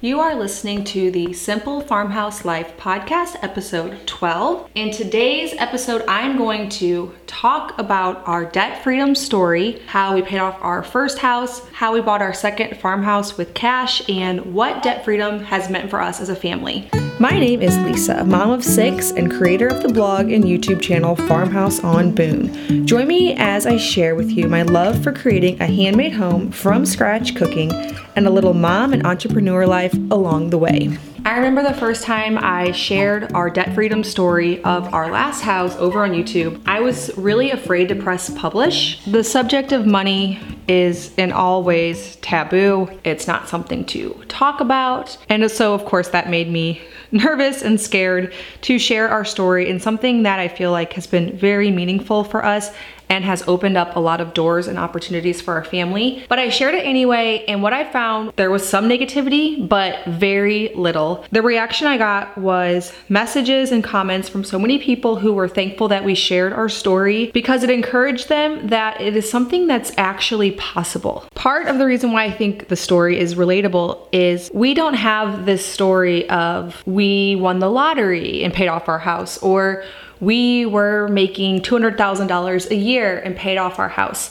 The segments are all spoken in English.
You are listening to the Simple Farmhouse Life podcast, episode 12. In today's episode, I'm going to talk about our debt freedom story, how we paid off our first house, how we bought our second farmhouse with cash, and what debt freedom has meant for us as a family. My name is Lisa, mom of six and creator of the blog and YouTube channel Farmhouse on Boone. Join me as I share with you my love for creating a handmade home from scratch cooking and a little mom and entrepreneur life along the way. I remember the first time I shared our debt freedom story of our last house over on YouTube. I was really afraid to press publish. The subject of money is in all ways taboo. It's not something to talk about. And so, of course, that made me nervous and scared to share our story in something that I feel like has been very meaningful for us and has opened up a lot of doors and opportunities for our family. But I shared it anyway, and what I found, there was some negativity, but very little. The reaction I got was messages and comments from so many people who were thankful that we shared our story because it encouraged them that it is something that's actually possible. Part of the reason why I think the story is relatable is we don't have this story of we won the lottery and paid off our house or we were making $200,000 a year and paid off our house.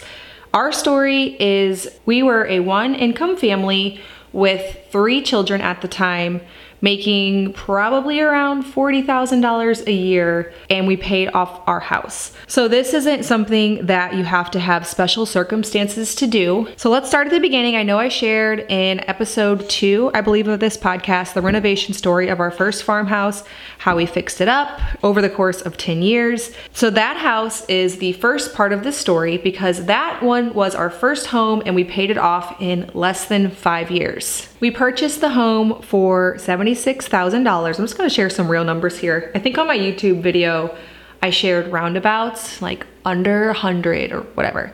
Our story is we were a one income family with three children at the time making probably around $40,000 a year, and we paid off our house. So, this isn't something that you have to have special circumstances to do. So, let's start at the beginning. I know I shared in episode two, I believe, of this podcast, the renovation story of our first farmhouse, how we fixed it up over the course of 10 years. So, that house is the first part of the story because that one was our first home and we paid it off in less than five years. We purchased the home for $76,000. I'm just gonna share some real numbers here. I think on my YouTube video, I shared roundabouts, like under 100 or whatever.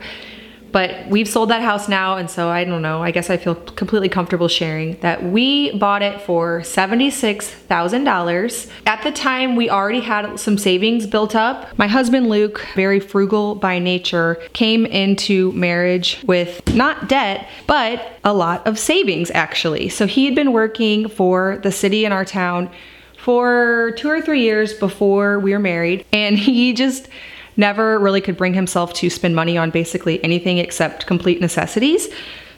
But we've sold that house now, and so I don't know. I guess I feel completely comfortable sharing that we bought it for $76,000. At the time, we already had some savings built up. My husband, Luke, very frugal by nature, came into marriage with not debt, but a lot of savings actually. So he had been working for the city in our town for two or three years before we were married, and he just never really could bring himself to spend money on basically anything except complete necessities.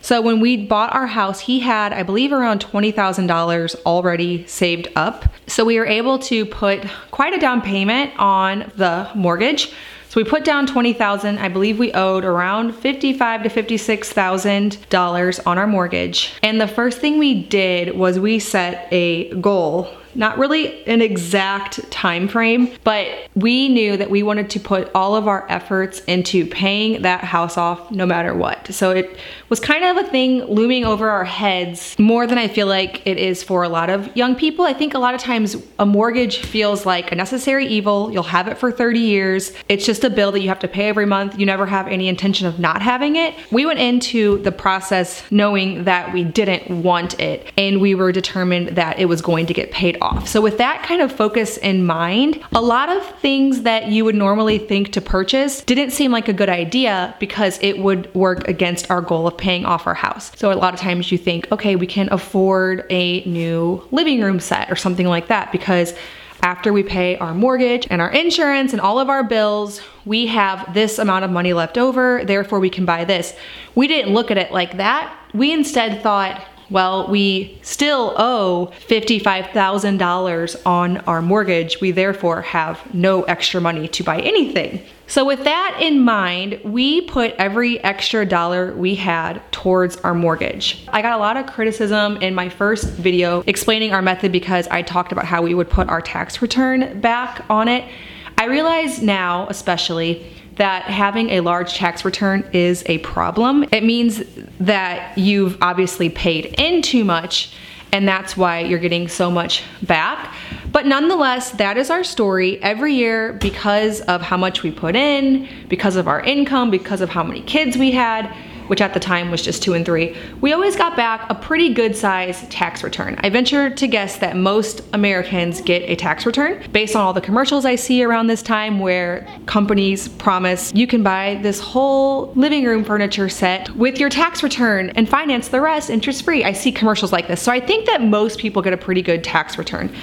So when we bought our house, he had, I believe, around $20,000 already saved up. So we were able to put quite a down payment on the mortgage. So we put down 20,000. I believe we owed around 55 to 56,000 dollars on our mortgage. And the first thing we did was we set a goal not really an exact time frame, but we knew that we wanted to put all of our efforts into paying that house off no matter what. So it was kind of a thing looming over our heads more than I feel like it is for a lot of young people. I think a lot of times a mortgage feels like a necessary evil. You'll have it for 30 years. It's just a bill that you have to pay every month. You never have any intention of not having it. We went into the process knowing that we didn't want it and we were determined that it was going to get paid off. So with that kind of focus in mind, a lot of things that you would normally think to purchase didn't seem like a good idea because it would work against our goal of paying off our house. So a lot of times you think, okay, we can afford a new living room set or something like that because after we pay our mortgage and our insurance and all of our bills, we have this amount of money left over, therefore we can buy this. We didn't look at it like that. We instead thought, well, we still owe $55,000 on our mortgage. We therefore have no extra money to buy anything. So, with that in mind, we put every extra dollar we had towards our mortgage. I got a lot of criticism in my first video explaining our method because I talked about how we would put our tax return back on it. I realize now, especially, that having a large tax return is a problem. It means that you've obviously paid in too much and that's why you're getting so much back. But nonetheless, that is our story every year because of how much we put in, because of our income, because of how many kids we had. Which at the time was just two and three, we always got back a pretty good size tax return. I venture to guess that most Americans get a tax return based on all the commercials I see around this time where companies promise you can buy this whole living room furniture set with your tax return and finance the rest interest free. I see commercials like this. So I think that most people get a pretty good tax return.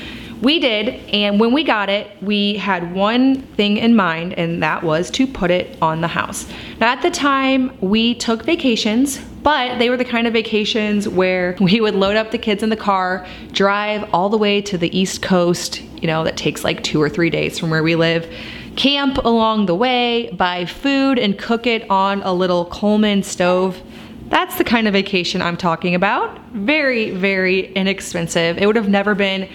We did, and when we got it, we had one thing in mind, and that was to put it on the house. Now, at the time, we took vacations, but they were the kind of vacations where we would load up the kids in the car, drive all the way to the East Coast, you know, that takes like two or three days from where we live camp along the way, buy food, and cook it on a little Coleman stove. That's the kind of vacation I'm talking about. Very, very inexpensive. It would have never been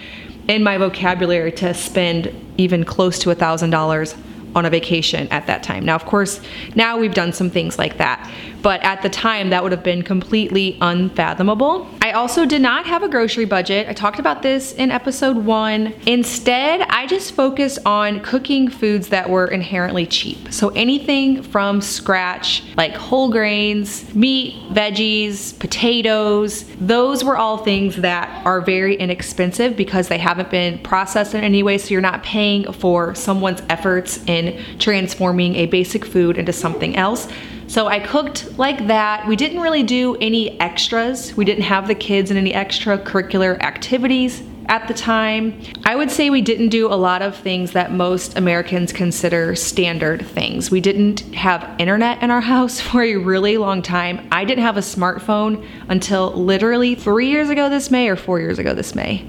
in my vocabulary to spend even close to a thousand dollars on a vacation at that time. Now, of course, now we've done some things like that, but at the time that would have been completely unfathomable. I also did not have a grocery budget. I talked about this in episode one. Instead, I just focused on cooking foods that were inherently cheap. So anything from scratch, like whole grains, meat, veggies, potatoes, those were all things that are very inexpensive because they haven't been processed in any way. So you're not paying for someone's efforts in transforming a basic food into something else. So I cooked like that. We didn't really do any extras. We didn't have the kids in any extracurricular activities at the time. I would say we didn't do a lot of things that most Americans consider standard things. We didn't have internet in our house for a really long time. I didn't have a smartphone until literally three years ago this May or four years ago this May.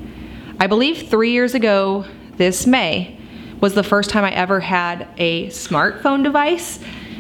I believe three years ago this May was the first time I ever had a smartphone device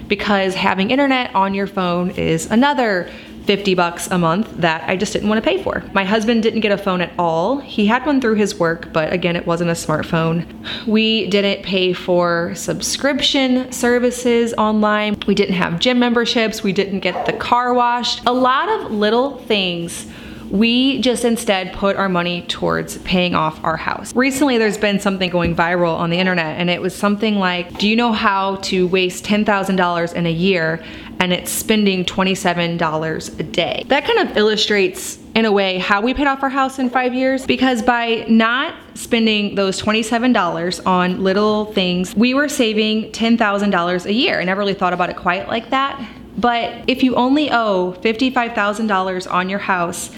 because having internet on your phone is another 50 bucks a month that I just didn't want to pay for. My husband didn't get a phone at all. He had one through his work, but again, it wasn't a smartphone. We didn't pay for subscription services online. We didn't have gym memberships. We didn't get the car washed. A lot of little things we just instead put our money towards paying off our house. Recently, there's been something going viral on the internet, and it was something like Do you know how to waste $10,000 in a year and it's spending $27 a day? That kind of illustrates in a way how we paid off our house in five years because by not spending those $27 on little things, we were saving $10,000 a year. I never really thought about it quite like that. But if you only owe $55,000 on your house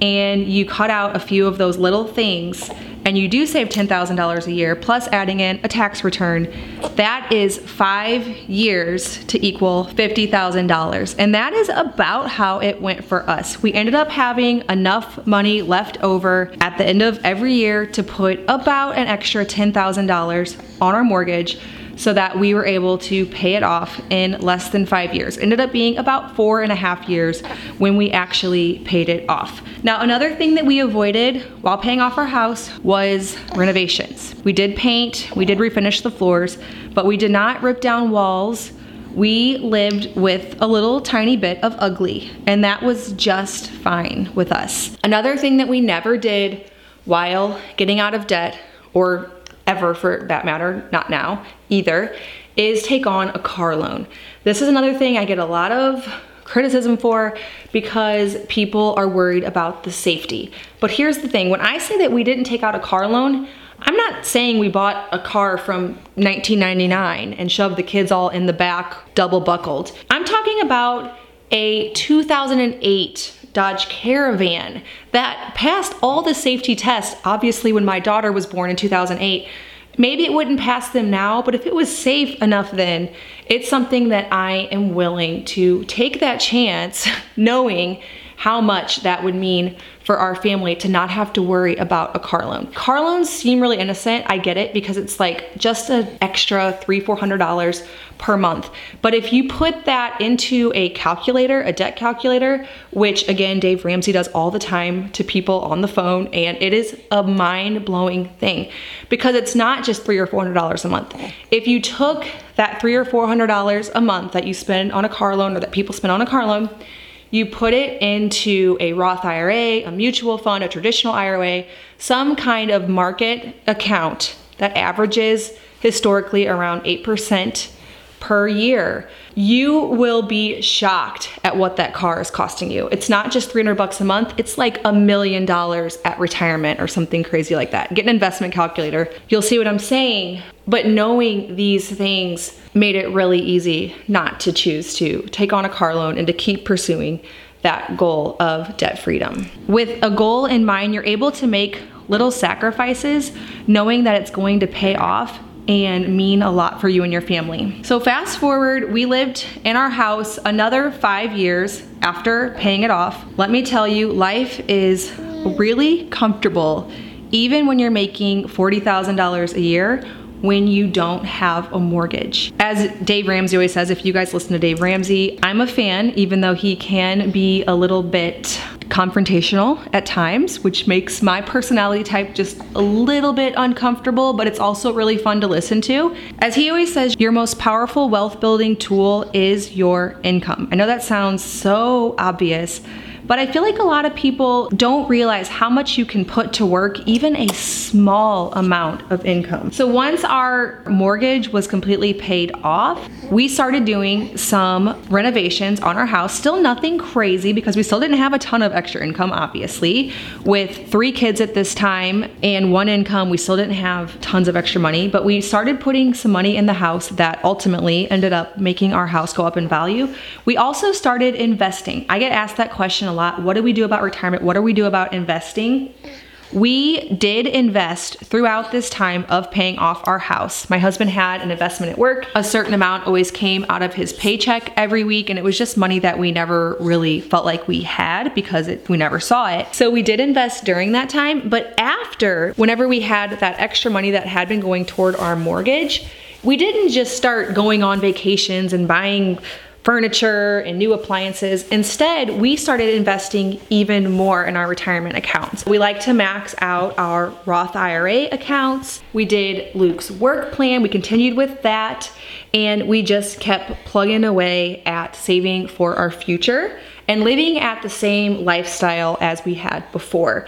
and you cut out a few of those little things and you do save $10,000 a year plus adding in a tax return, that is five years to equal $50,000. And that is about how it went for us. We ended up having enough money left over at the end of every year to put about an extra $10,000 on our mortgage so that we were able to pay it off in less than five years. Ended up being about four and a half years when we actually paid it off. Now, another thing that we avoided while paying off our house was renovations. We did paint, we did refinish the floors, but we did not rip down walls. We lived with a little tiny bit of ugly, and that was just fine with us. Another thing that we never did while getting out of debt or ever for that matter, not now either, is take on a car loan. This is another thing I get a lot of criticism for because people are worried about the safety. But here's the thing, when I say that we didn't take out a car loan, I'm not saying we bought a car from 1999 and shoved the kids all in the back double buckled. I'm talking about a 2008 Dodge Caravan that passed all the safety tests, obviously when my daughter was born in 2008. Maybe it wouldn't pass them now, but if it was safe enough then, it's something that I am willing to take that chance knowing how much that would mean for our family to not have to worry about a car loan. Car loans seem really innocent. I get it because it's like just an extra three, four hundred dollars per month. But if you put that into a calculator, a debt calculator, which again Dave Ramsey does all the time to people on the phone, and it is a mind-blowing thing because it's not just three or four hundred dollars a month. If you took that three or four hundred dollars a month that you spend on a car loan or that people spend on a car loan you put it into a Roth IRA, a mutual fund, a traditional IRA, some kind of market account that averages historically around 8% per year. You will be shocked at what that car is costing you. It's not just 300 bucks a month, it's like a million dollars at retirement or something crazy like that. Get an investment calculator. You'll see what I'm saying. But knowing these things made it really easy not to choose to take on a car loan and to keep pursuing that goal of debt freedom. With a goal in mind, you're able to make little sacrifices knowing that it's going to pay off and mean a lot for you and your family. So, fast forward, we lived in our house another five years after paying it off. Let me tell you, life is really comfortable even when you're making $40,000 a year when you don't have a mortgage. As Dave Ramsey always says, if you guys listen to Dave Ramsey, I'm a fan, even though he can be a little bit confrontational at times, which makes my personality type just a little bit uncomfortable, but it's also really fun to listen to. As he always says, your most powerful wealth building tool is your income. I know that sounds so obvious but I feel like a lot of people don't realize how much you can put to work, even a small amount of income. So once our mortgage was completely paid off, we started doing some renovations on our house. Still nothing crazy because we still didn't have a ton of extra income, obviously. With three kids at this time and one income, we still didn't have tons of extra money, but we started putting some money in the house that ultimately ended up making our house go up in value. We also started investing. I get asked that question a lot lot. What do we do about retirement? What do we do about investing? We did invest throughout this time of paying off our house. My husband had an investment at work. A certain amount always came out of his paycheck every week, and it was just money that we never really felt like we had because it, we never saw it. So we did invest during that time, but after, whenever we had that extra money that had been going toward our mortgage, we didn't just start going on vacations and buying furniture and new appliances. Instead, we started investing even more in our retirement accounts. We like to max out our Roth IRA accounts. We did Luke's work plan, we continued with that, and we just kept plugging away at saving for our future and living at the same lifestyle as we had before.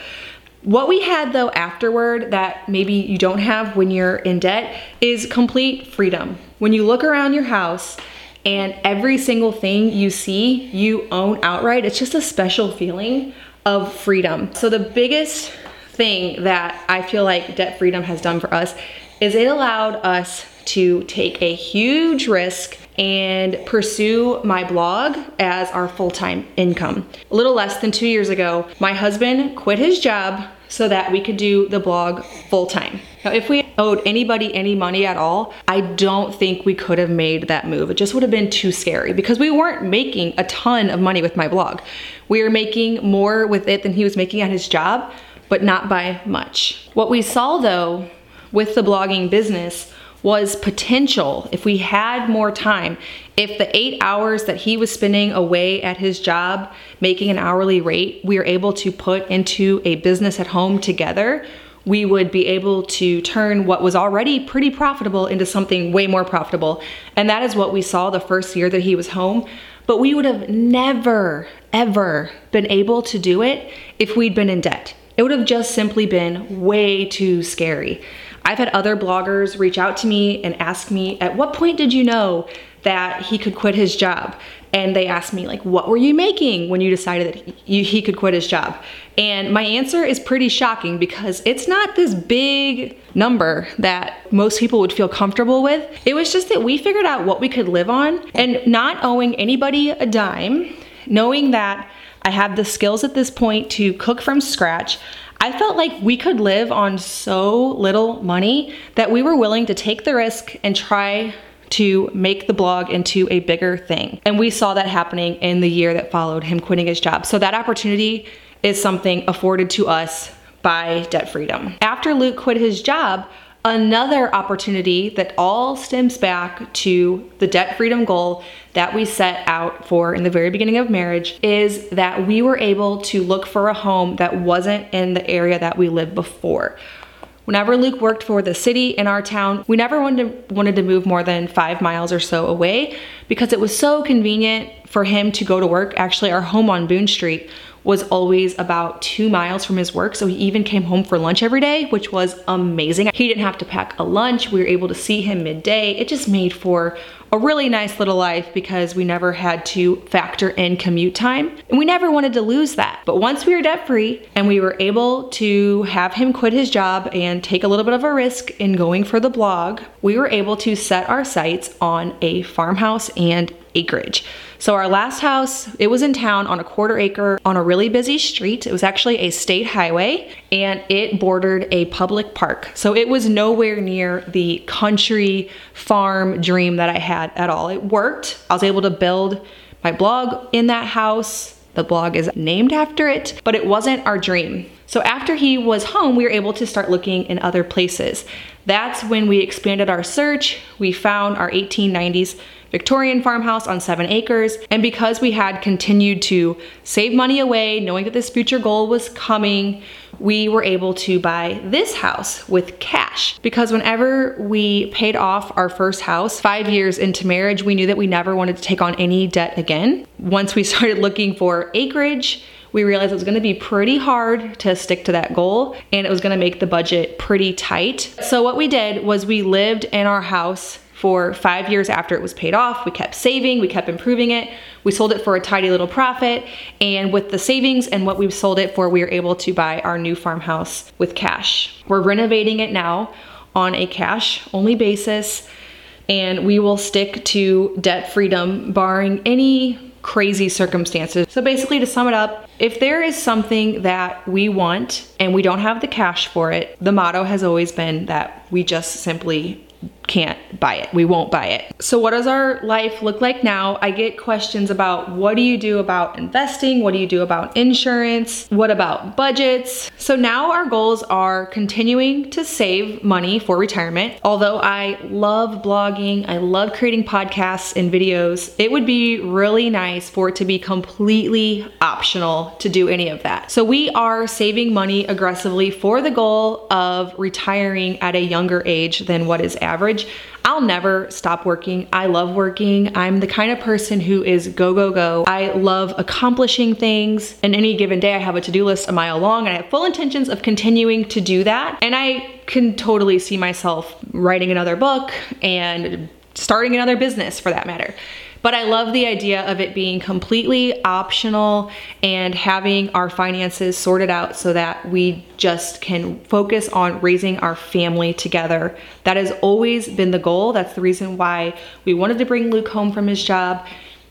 What we had though afterward that maybe you don't have when you're in debt is complete freedom. When you look around your house, and every single thing you see, you own outright. It's just a special feeling of freedom. So, the biggest thing that I feel like debt freedom has done for us is it allowed us to take a huge risk and pursue my blog as our full time income. A little less than two years ago, my husband quit his job so that we could do the blog full time. Now, if we owed anybody any money at all, I don't think we could have made that move. It just would have been too scary because we weren't making a ton of money with my blog. We were making more with it than he was making at his job, but not by much. What we saw though with the blogging business was potential if we had more time. If the eight hours that he was spending away at his job making an hourly rate, we were able to put into a business at home together, we would be able to turn what was already pretty profitable into something way more profitable. And that is what we saw the first year that he was home. But we would have never, ever been able to do it if we'd been in debt. It would have just simply been way too scary. I've had other bloggers reach out to me and ask me, at what point did you know that he could quit his job? And they asked me, like, what were you making when you decided that he, he could quit his job? And my answer is pretty shocking because it's not this big number that most people would feel comfortable with. It was just that we figured out what we could live on and not owing anybody a dime, knowing that I have the skills at this point to cook from scratch. I felt like we could live on so little money that we were willing to take the risk and try to make the blog into a bigger thing. And we saw that happening in the year that followed him quitting his job. So that opportunity is something afforded to us by debt freedom. After Luke quit his job, Another opportunity that all stems back to the debt freedom goal that we set out for in the very beginning of marriage is that we were able to look for a home that wasn't in the area that we lived before. Whenever Luke worked for the city in our town, we never wanted to, wanted to move more than five miles or so away because it was so convenient for him to go to work. Actually, our home on Boone Street was always about two miles from his work. So he even came home for lunch every day, which was amazing. He didn't have to pack a lunch. We were able to see him midday. It just made for a really nice little life because we never had to factor in commute time and we never wanted to lose that. But once we were debt free and we were able to have him quit his job and take a little bit of a risk in going for the blog, we were able to set our sights on a farmhouse and acreage. So our last house, it was in town on a quarter acre on a really busy street. It was actually a state highway and it bordered a public park. So it was nowhere near the country farm dream that I had at all. It worked. I was able to build my blog in that house. The blog is named after it, but it wasn't our dream. So after he was home, we were able to start looking in other places. That's when we expanded our search. We found our 1890s Victorian farmhouse on seven acres. And because we had continued to save money away, knowing that this future goal was coming, we were able to buy this house with cash. Because whenever we paid off our first house, five years into marriage, we knew that we never wanted to take on any debt again. Once we started looking for acreage, we realized it was gonna be pretty hard to stick to that goal and it was gonna make the budget pretty tight. So what we did was we lived in our house for five years after it was paid off. We kept saving, we kept improving it. We sold it for a tidy little profit. And with the savings and what we sold it for, we were able to buy our new farmhouse with cash. We're renovating it now on a cash only basis. And we will stick to debt freedom, barring any crazy circumstances. So basically to sum it up, if there is something that we want and we don't have the cash for it, the motto has always been that we just simply can't buy it. We won't buy it. So what does our life look like now? I get questions about what do you do about investing? What do you do about insurance? What about budgets? So now our goals are continuing to save money for retirement. Although I love blogging, I love creating podcasts and videos, it would be really nice for it to be completely optional to do any of that. So we are saving money aggressively for the goal of retiring at a younger age than what is average. I'll never stop working. I love working. I'm the kind of person who is go, go, go. I love accomplishing things. And any given day, I have a to do list a mile long, and I have full intentions of continuing to do that. And I can totally see myself writing another book and starting another business for that matter. But I love the idea of it being completely optional and having our finances sorted out so that we just can focus on raising our family together. That has always been the goal. That's the reason why we wanted to bring Luke home from his job.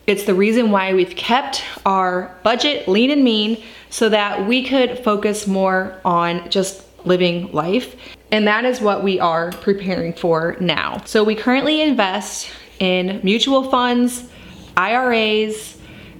It's the reason why we've kept our budget lean and mean so that we could focus more on just living life. And that is what we are preparing for now. So we currently invest in mutual funds, IRAs,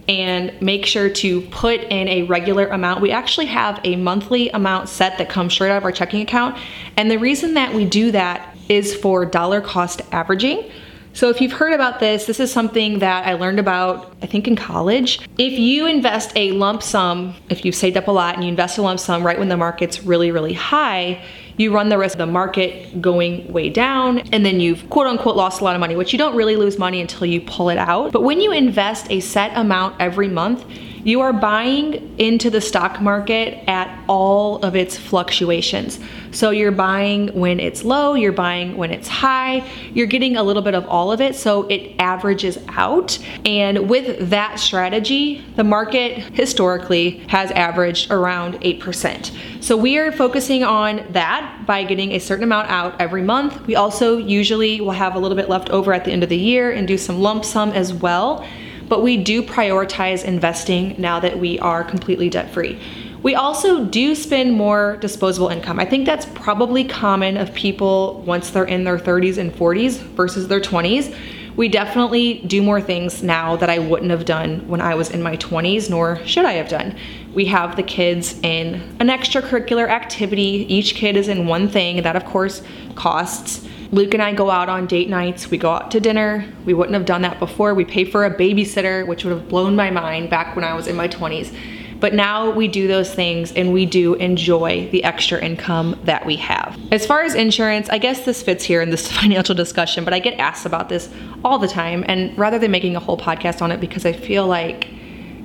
and make sure to put in a regular amount. We actually have a monthly amount set that comes straight out of our checking account. And the reason that we do that is for dollar cost averaging. So if you've heard about this, this is something that I learned about, I think in college. If you invest a lump sum, if you've saved up a lot and you invest a lump sum right when the market's really, really high, you run the risk of the market going way down and then you've quote unquote lost a lot of money, which you don't really lose money until you pull it out. But when you invest a set amount every month, you are buying into the stock market at all of its fluctuations. So you're buying when it's low, you're buying when it's high, you're getting a little bit of all of it, so it averages out. And with that strategy, the market historically has averaged around 8%. So we are focusing on that by getting a certain amount out every month. We also usually will have a little bit left over at the end of the year and do some lump sum as well but we do prioritize investing now that we are completely debt free. We also do spend more disposable income. I think that's probably common of people once they're in their 30s and 40s versus their 20s. We definitely do more things now that I wouldn't have done when I was in my 20s, nor should I have done. We have the kids in an extracurricular activity. Each kid is in one thing, that of course costs. Luke and I go out on date nights. We go out to dinner. We wouldn't have done that before. We pay for a babysitter, which would have blown my mind back when I was in my 20s. But now we do those things and we do enjoy the extra income that we have. As far as insurance, I guess this fits here in this financial discussion, but I get asked about this all the time. And rather than making a whole podcast on it, because I feel like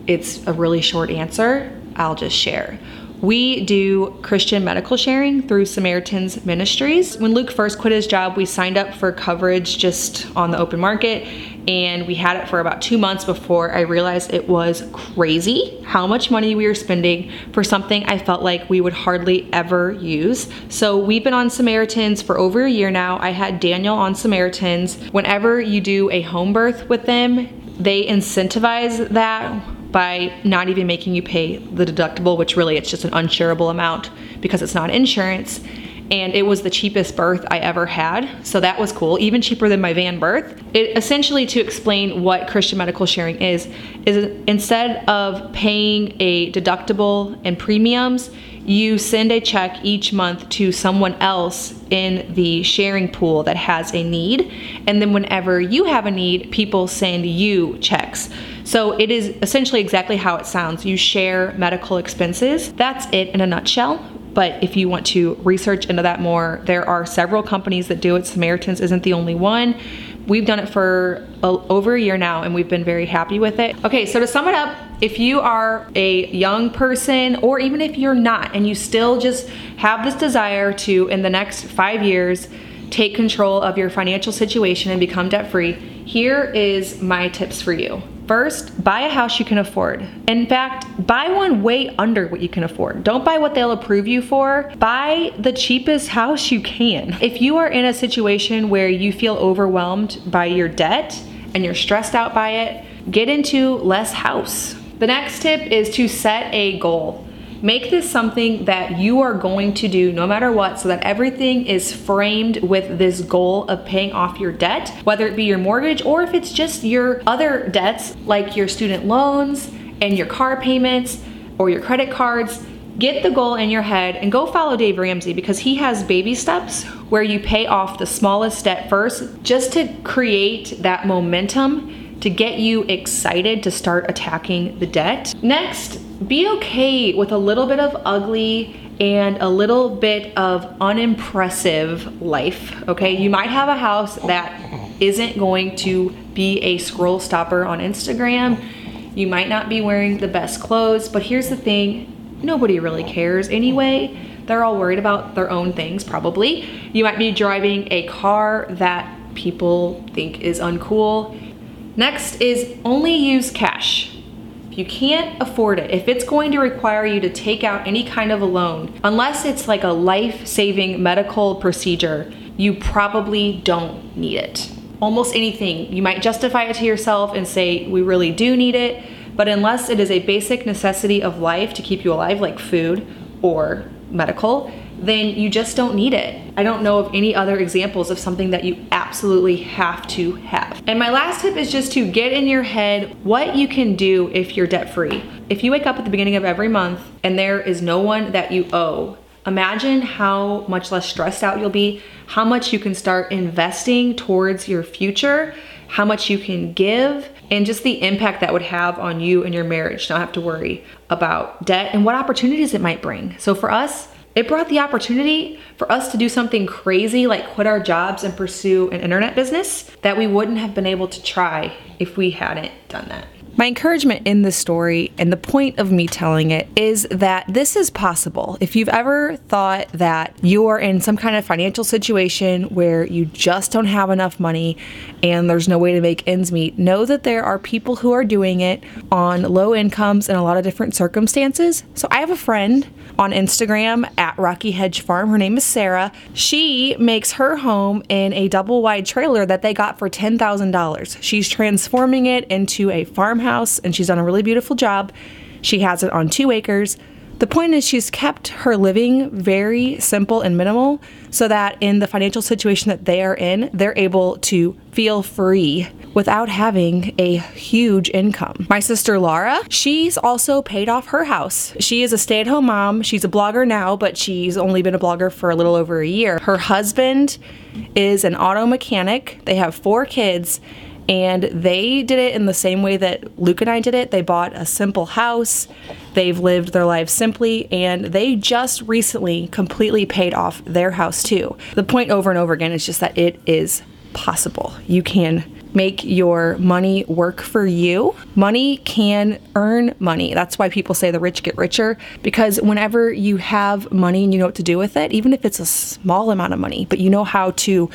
it's a really short answer, I'll just share. We do Christian medical sharing through Samaritan's Ministries. When Luke first quit his job, we signed up for coverage just on the open market and we had it for about two months before I realized it was crazy how much money we were spending for something I felt like we would hardly ever use. So we've been on Samaritans for over a year now. I had Daniel on Samaritans. Whenever you do a home birth with them, they incentivize that by not even making you pay the deductible, which really it's just an unshareable amount because it's not insurance. And it was the cheapest birth I ever had. So that was cool, even cheaper than my van birth. It essentially to explain what Christian medical sharing is, is instead of paying a deductible and premiums, you send a check each month to someone else in the sharing pool that has a need. And then whenever you have a need, people send you checks. So it is essentially exactly how it sounds. You share medical expenses. That's it in a nutshell. But if you want to research into that more, there are several companies that do it. Samaritans isn't the only one. We've done it for a, over a year now and we've been very happy with it. Okay, so to sum it up, if you are a young person or even if you're not and you still just have this desire to, in the next five years, take control of your financial situation and become debt free, here is my tips for you. First, buy a house you can afford. In fact, buy one way under what you can afford. Don't buy what they'll approve you for. Buy the cheapest house you can. If you are in a situation where you feel overwhelmed by your debt and you're stressed out by it, get into less house. The next tip is to set a goal. Make this something that you are going to do no matter what so that everything is framed with this goal of paying off your debt, whether it be your mortgage or if it's just your other debts like your student loans and your car payments or your credit cards. Get the goal in your head and go follow Dave Ramsey because he has baby steps where you pay off the smallest debt first just to create that momentum to get you excited to start attacking the debt. Next, be okay with a little bit of ugly and a little bit of unimpressive life, okay? You might have a house that isn't going to be a scroll stopper on Instagram. You might not be wearing the best clothes, but here's the thing nobody really cares anyway. They're all worried about their own things, probably. You might be driving a car that people think is uncool. Next is only use cash If you can't afford it, if it's going to require you to take out any kind of a loan, unless it's like a life saving medical procedure, you probably don't need it. Almost anything, you might justify it to yourself and say, we really do need it, but unless it is a basic necessity of life to keep you alive, like food or medical, then you just don't need it. I don't know of any other examples of something that you absolutely have to have. And my last tip is just to get in your head what you can do if you're debt free. If you wake up at the beginning of every month and there is no one that you owe, imagine how much less stressed out you'll be, how much you can start investing towards your future, how much you can give, and just the impact that would have on you and your marriage. Not have to worry about debt and what opportunities it might bring. So for us, it brought the opportunity for us to do something crazy like quit our jobs and pursue an internet business that we wouldn't have been able to try if we hadn't done that. My encouragement in this story and the point of me telling it is that this is possible. If you've ever thought that you are in some kind of financial situation where you just don't have enough money and there's no way to make ends meet, know that there are people who are doing it on low incomes in a lot of different circumstances. So I have a friend on Instagram at Rocky Hedge Farm. Her name is Sarah. She makes her home in a double wide trailer that they got for $10,000. She's transforming it into a farmhouse and she's done a really beautiful job. She has it on two acres. The point is, she's kept her living very simple and minimal so that in the financial situation that they are in, they're able to feel free without having a huge income. My sister Laura, she's also paid off her house. She is a stay at home mom. She's a blogger now, but she's only been a blogger for a little over a year. Her husband is an auto mechanic, they have four kids and they did it in the same way that Luke and I did it. They bought a simple house, they've lived their lives simply, and they just recently completely paid off their house too. The point over and over again is just that it is possible. You can make your money work for you. Money can earn money. That's why people say the rich get richer because whenever you have money and you know what to do with it, even if it's a small amount of money, but you know how to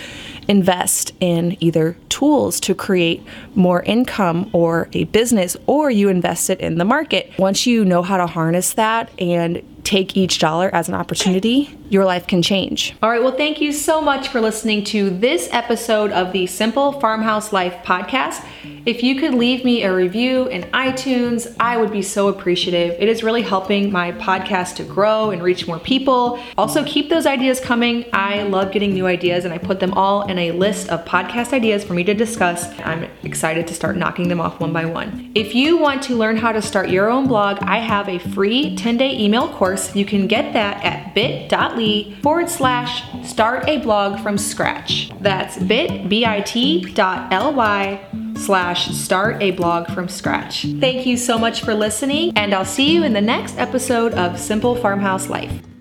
invest in either tools to create more income or a business, or you invest it in the market. Once you know how to harness that and take each dollar as an opportunity, your life can change. All right, well, thank you so much for listening to this episode of the Simple Farmhouse Life podcast. If you could leave me a review in iTunes, I would be so appreciative. It is really helping my podcast to grow and reach more people. Also, keep those ideas coming. I love getting new ideas and I put them all in a list of podcast ideas for me to discuss. I'm excited to start knocking them off one by one. If you want to learn how to start your own blog, I have a free 10 day email course. You can get that at bit.ly forward slash start a blog from scratch. That's bit, B-I-T slash start a blog from scratch. Thank you so much for listening, and I'll see you in the next episode of Simple Farmhouse Life.